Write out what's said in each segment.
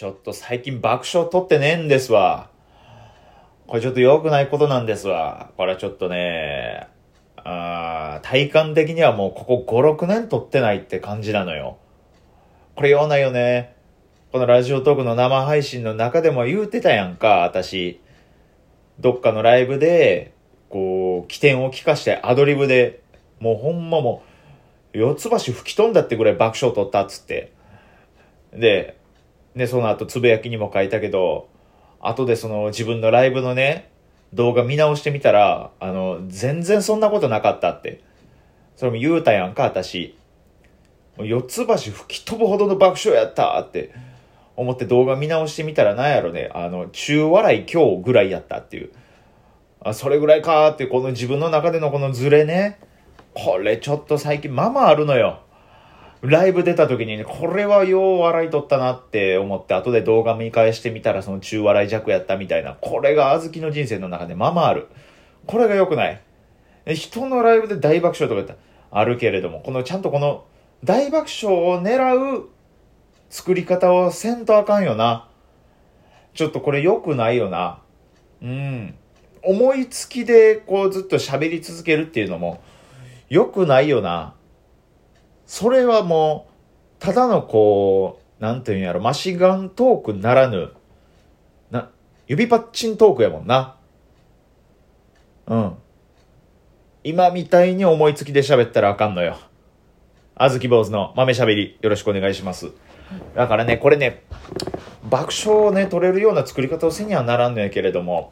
ちょっと最近爆笑取ってねえんですわ。これちょっと良くないことなんですわ。これはちょっとね、あ体感的にはもうここ5、6年撮ってないって感じなのよ。これようないよね。このラジオトークの生配信の中でも言うてたやんか、私。どっかのライブで、こう、起点を聞かしてアドリブで、もうほんまもう、四つ橋吹き飛んだってぐらい爆笑取ったっつって。で、ね、その後つぶやきにも書いたけど、後でその自分のライブのね、動画見直してみたら、あの、全然そんなことなかったって。それも言うたやんか、私。四つ橋吹き飛ぶほどの爆笑やったって思って動画見直してみたらなんやろね、あの、中笑い今日ぐらいやったっていう。あ、それぐらいかって、この自分の中でのこのズレね。これちょっと最近、ままあるのよ。ライブ出た時にね、これはよう笑いとったなって思って、後で動画見返してみたらその中笑い弱やったみたいな、これが小豆の人生の中でままある。これが良くない。人のライブで大爆笑とか言ったあるけれども、このちゃんとこの大爆笑を狙う作り方をせんとあかんよな。ちょっとこれ良くないよな。うん。思いつきでこうずっと喋り続けるっていうのも良くないよな。それはもう、ただのこう、なんていうんやろ、マシガントークならぬ、な、指パッチントークやもんな。うん。今みたいに思いつきで喋ったらあかんのよ。あずき坊主の豆喋り、よろしくお願いします。だからね、これね、爆笑をね、取れるような作り方をせにはならんのやけれども、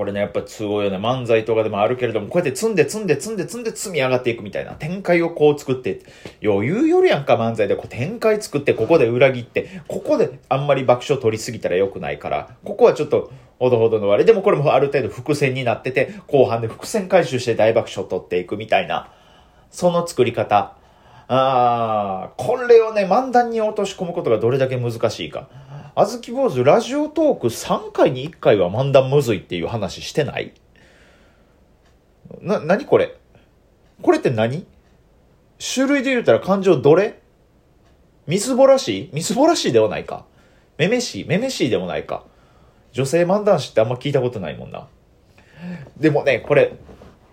これね、やっぱすごいよね。漫才とかでもあるけれども、こうやって積んで積んで積んで積んで積み上がっていくみたいな。展開をこう作って、余裕よりやんか、漫才で。こう展開作って、ここで裏切って、ここであんまり爆笑取りすぎたら良くないから、ここはちょっと、ほどほどの割れでもこれもある程度伏線になってて、後半で伏線回収して大爆笑取っていくみたいな。その作り方。あー、これをね、漫談に落とし込むことがどれだけ難しいか。あずき坊主、ラジオトーク3回に1回は漫談むずいっていう話してない？な、なにこれ？これって何？種類で言うたら感情どれ？みすぼらしい？みすぼらしいではないか。めめしい？めめしいでもないか。女性漫談師ってあんま聞いたことないもんな。でもね、これ、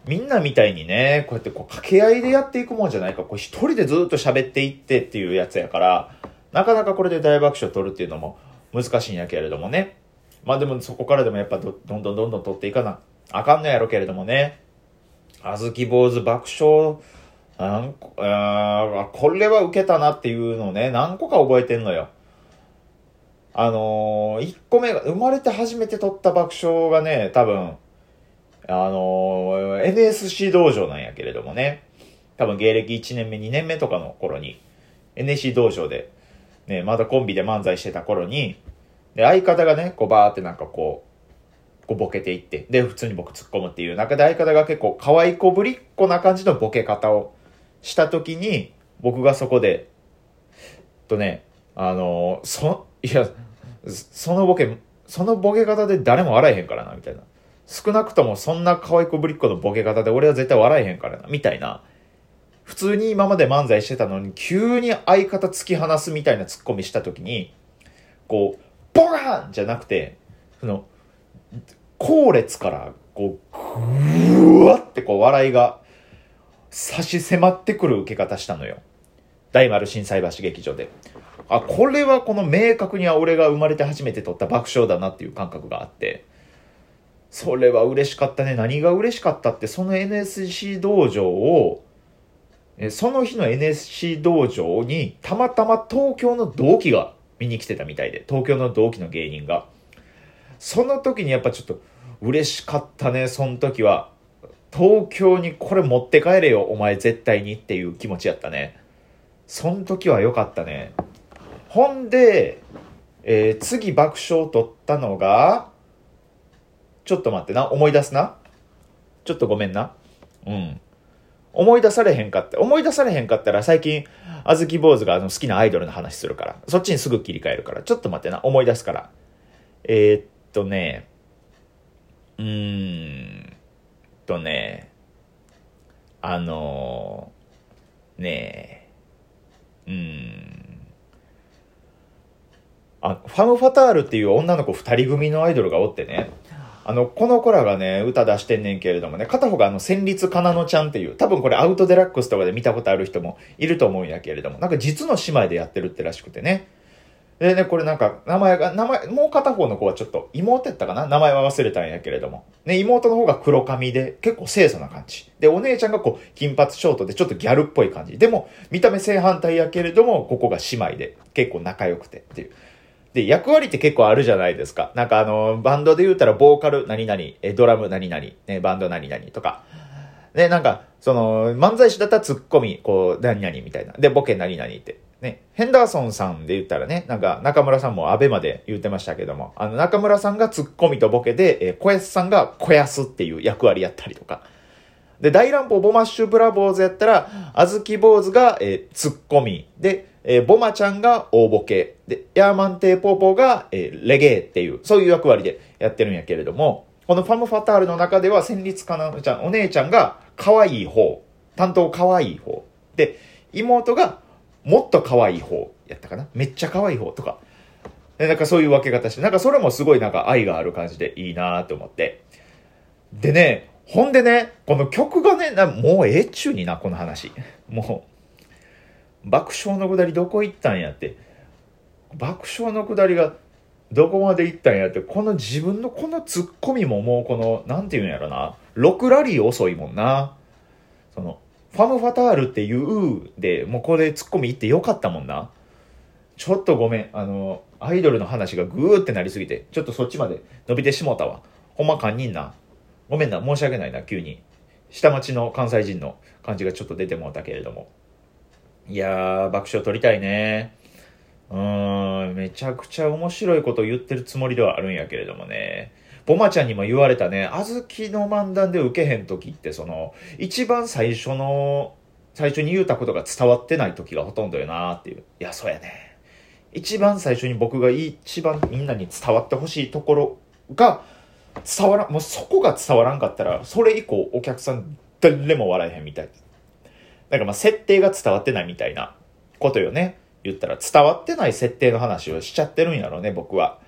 みんなみたいにね、こうやってこう掛け合いでやっていくもんじゃないか。こう一人でずっと喋っていってっていうやつやから、なかなかこれで大爆笑取るっていうのも難しいんやけれどもね。まあでもそこからでもやっぱどんどんどんどん取っていかなあかんのやろけれどもね。あずき坊主爆笑、なんあこれは受けたなっていうのをね、何個か覚えてんのよ。あのー、1個目が、生まれて初めて撮った爆笑がね、多分、あのー、NSC 道場なんやけれどもね。多分芸歴1年目、2年目とかの頃に、NSC 道場で、ね、まだコンビで漫才してた頃に、で、相方がね、こうバーってなんかこう、こうボケていって、で、普通に僕突っ込むっていう中で相方が結構可愛い子ぶりっ子な感じのボケ方をした時に、僕がそこで、とね、あのそ、いや、そのボケ、そのボケ方で誰も笑えへんからな、みたいな。少なくともそんな可愛い子ぶりっ子のボケ方で俺は絶対笑えへんからな、みたいな。普通に今まで漫才してたのに、急に相方突き放すみたいなツッコミした時に、こう、ボガンじゃなくて、その、後列から、こう、ぐわってこう笑いが差し迫ってくる受け方したのよ。大丸心斎橋劇場で。あ、これはこの明確には俺が生まれて初めて撮った爆笑だなっていう感覚があって、それは嬉しかったね。何が嬉しかったって、その NSC 道場をその日の NSC 道場にたまたま東京の同期が見に来てたみたいで、東京の同期の芸人が。その時にやっぱちょっと嬉しかったね、その時は。東京にこれ持って帰れよ、お前絶対にっていう気持ちやったね。その時は良かったね。ほんで、えー、次爆笑取ったのが、ちょっと待ってな、思い出すな。ちょっとごめんな。うん。思い出されへんかった。思い出されへんかったら最近、あずき坊主があの好きなアイドルの話するから。そっちにすぐ切り替えるから。ちょっと待ってな。思い出すから。えー、っとね、うーんとね、あのー、ねえ、うーん。あファム・ファタールっていう女の子二人組のアイドルがおってね、あの、この子らがね、歌出してんねんけれどもね、片方があの、戦慄かなのちゃんっていう、多分これアウトデラックスとかで見たことある人もいると思うんやけれども、なんか実の姉妹でやってるってらしくてね。でね、これなんか、名前が、名前、もう片方の子はちょっと、妹やったかな？名前は忘れたんやけれども。ね、妹の方が黒髪で、結構清楚な感じ。で、お姉ちゃんがこう、金髪ショートでちょっとギャルっぽい感じ。でも、見た目正反対やけれども、ここが姉妹で、結構仲良くてっていう。で、役割って結構あるじゃないですか。なんかあの、バンドで言うたら、ボーカル何々、え、ドラム何々、ね、バンド何々とか。で、なんか、その、漫才師だったらツッコミ、こう、何々みたいな。で、ボケ何々って。ね、ヘンダーソンさんで言ったらね、なんか中村さんもアベまで言ってましたけども、あの中村さんがツッコミとボケで、えー、小安さんが小安っていう役割やったりとか。で、大乱暴ボマッシュブラボーズやったら、あずき坊主が、えー、ツッコミ。で、えー、ボマちゃんが大ボケ。で、ヤーマンテーポーポーが、えー、レゲエっていう、そういう役割でやってるんやけれども、このファム・ファタールの中では、戦慄かなちゃん、お姉ちゃんが可愛い方。担当可愛い方。で、妹がもっと可愛い方やったかな？めっちゃ可愛い方とか。で、なんかそういう分け方して、なんかそれもすごいなんか愛がある感じでいいなと思って。でね、ほんでね、この曲がね、もうええっちゅうにな、この話。もう、爆笑のくだりどこ行ったんやって。爆笑のくだりがどこまで行ったんやって、この自分のこのツッコミももうこの、なんて言うんやろな、6ラリー遅いもんな。その、ファム・ファタールっていうで、もうこれツッコミ行ってよかったもんな。ちょっとごめん、あの、アイドルの話がグーってなりすぎて、ちょっとそっちまで伸びてしもうたわ。ほんま堪忍な。ごめんな、申し訳ないな、急に。下町の関西人の感じがちょっと出てもうたけれども。いやー、爆笑取りたいね。うーん、めちゃくちゃ面白いこと言ってるつもりではあるんやけれどもね。ボマちゃんにも言われたね、小豆の漫談で受けへん時って、その、一番最初の、最初に言うたことが伝わってない時がほとんどよなーっていう。いや、そうやね。一番最初に僕が一番みんなに伝わってほしいところが、伝わらん、もうそこが伝わらんかったら、それ以降お客さん誰も笑えへんみたい。なんかまあ設定が伝わってないみたいなことよね。言ったら伝わってない設定の話をしちゃってるんやろうね、僕は。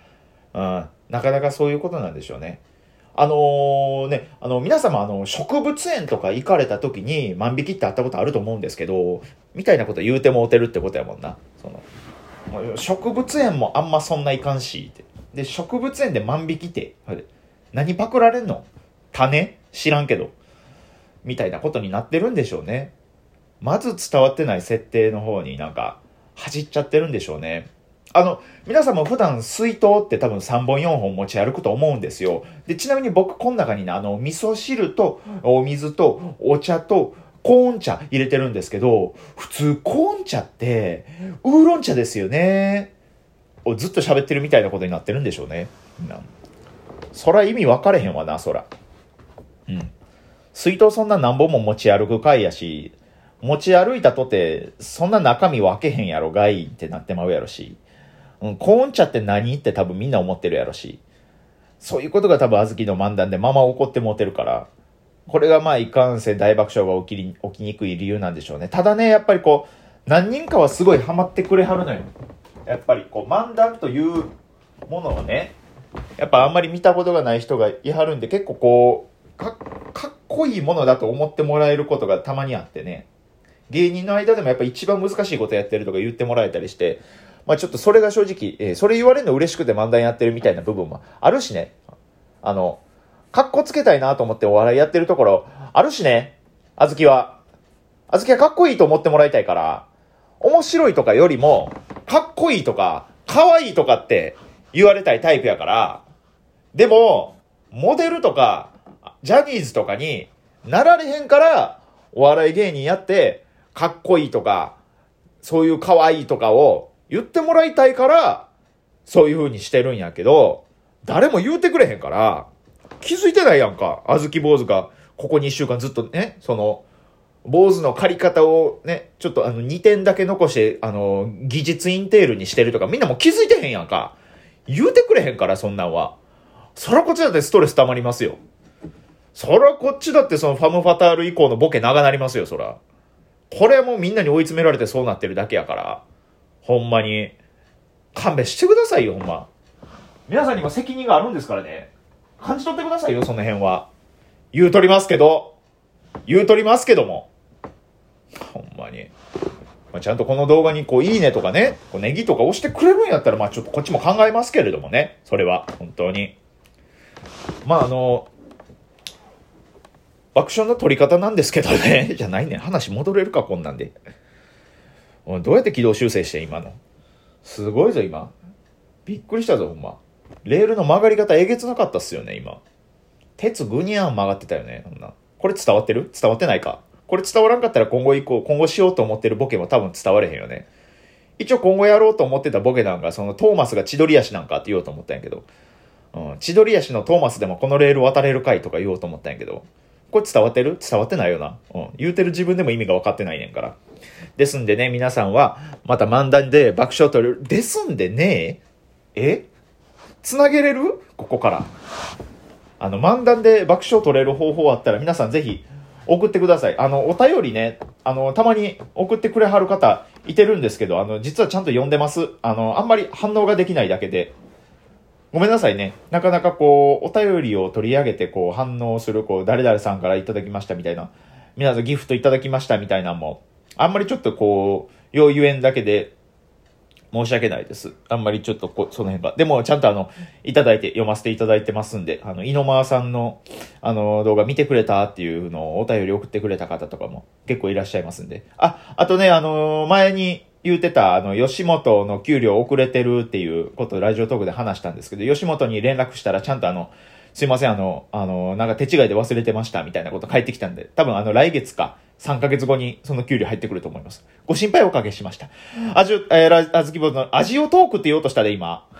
うん。なかなかそういうことなんでしょうね。あのー、ね、あの、皆様、あの、植物園とか行かれた時に万引きってあったことあると思うんですけど、みたいなこと言うてもうてるってことやもんな。その、植物園もあんまそんないかんし、って。で、植物園で万引きって、何パクられんの？種？知らんけど。みたいなことになってるんでしょうね。まず伝わってない設定の方になんか、走っちゃってるんでしょうね。あの、皆さんも普段水筒って多分3本4本持ち歩くと思うんですよ。で、ちなみに僕この中にね、あの、味噌汁とお水とお茶とコーン茶入れてるんですけど、普通コーン茶ってウーロン茶ですよね。ずっと喋ってるみたいなことになってるんでしょうね。そら意味分かれへんわな、そら。うん。水筒そんな何本も持ち歩く回やし、持ち歩いたとて、そんな中身分けへんやろがいってなってまうやろし、うん、コーン茶って何って多分みんな思ってるやろし、そういうことが多分小豆の漫談でまま怒ってもうてるから、これがまあいかんせん大爆笑が起きり起きにくい理由なんでしょうね。ただね、やっぱりこう、何人かはすごいハマってくれはるのよ。やっぱりこう、漫談というものをね、やっぱあんまり見たことがない人がいはるんで、結構こう、かっこいいものだと思ってもらえることがたまにあってね。芸人の間でもやっぱ一番難しいことやってるとか言ってもらえたりして、まあちょっとそれが正直、えー、それ言われるの嬉しくて漫談やってるみたいな部分もあるしね。あの、格好つけたいなと思ってお笑いやってるところ、あるしね。あずきは。あずきはかっこいいと思ってもらいたいから、面白いとかよりも、かっこいいとか、可愛いとかって言われたいタイプやから、でも、モデルとか、ジャニーズとかになられへんから、お笑い芸人やって、かっこいいとか、そういう可愛いとかを言ってもらいたいから、そういう風にしてるんやけど、誰も言うてくれへんから、気づいてないやんか。あずき坊主が、ここ2週間ずっとね、その、坊主の借り方をね、ちょっとあの2点だけ残して、あの、技術インテールにしてるとか、みんなも気づいてへんやんか。言うてくれへんから、そんなんは。そらこっちだってストレス溜まりますよ。そらこっちだってそのファムファタール以降のボケ長なりますよ、そら。これはもうみんなに追い詰められてそうなってるだけやから。ほんまに。勘弁してくださいよ、ほんま。皆さんにも責任があるんですからね。感じ取ってくださいよ、その辺は。言うとりますけど。言うとりますけども。ほんまに。まあ、ちゃんとこの動画にこう、いいねとかね、こうネギとか押してくれるんやったら、まあちょっとこっちも考えますけれどもね。それは、本当に。まああの、爆笑の取り方なんですけどね。じゃないね。話戻れるか、こんなんで。どうやって軌道修正して今の。すごいぞ、今。びっくりしたぞ、ほんま。レールの曲がり方えげつなかったっすよね、今。鉄ぐにゃん曲がってたよね、そんな。これ伝わってる？伝わってないかこれ伝わらんかったら今後以降、今後しようと思ってるボケも多分伝われへんよね。一応今後やろうと思ってたボケなんか、そのトーマスが千鳥足なんかって言おうと思ったんやけど、うん、千鳥足のトーマスでもこのレール渡れるかいとか言おうと思ったんやけど、これ伝わってる？伝わってないよな。うん。言うてる自分でも意味が分かってないねんから。ですんでね、皆さんは、また漫談で爆笑取れる。ですんでね、え？つなげれる？ここから。あの、漫談で爆笑取れる方法あったら皆さんぜひ送ってください。あの、お便りね、あの、たまに送ってくれはる方いてるんですけど、あの、実はちゃんと読んでます。あの、あんまり反応ができないだけで。ごめんなさいね。なかなかこう、お便りを取り上げてこう、反応する、こう、誰々さんからいただきましたみたいな、皆さんギフトいただきましたみたいなのも、あんまりちょっとこう、よう言えんだけで、申し訳ないです。あんまりちょっとこ、その辺が。でも、ちゃんとあの、いただいて、読ませていただいてますんで、あの、井の間さんの、あの、動画見てくれたっていうのをお便り送ってくれた方とかも結構いらっしゃいますんで。あ、あとね、あの、前に言うてた、あの、吉本の給料遅れてるっていうことをラジオトークで話したんですけど、吉本に連絡したらちゃんとあの、すいません、あの、あの、なんか手違いで忘れてましたみたいなこと返ってきたんで、多分あの、来月か、3ヶ月後にその給料入ってくると思います。ご心配おかけしました。味を、えー、あずきぼの、味をトークって言おうとしたで今。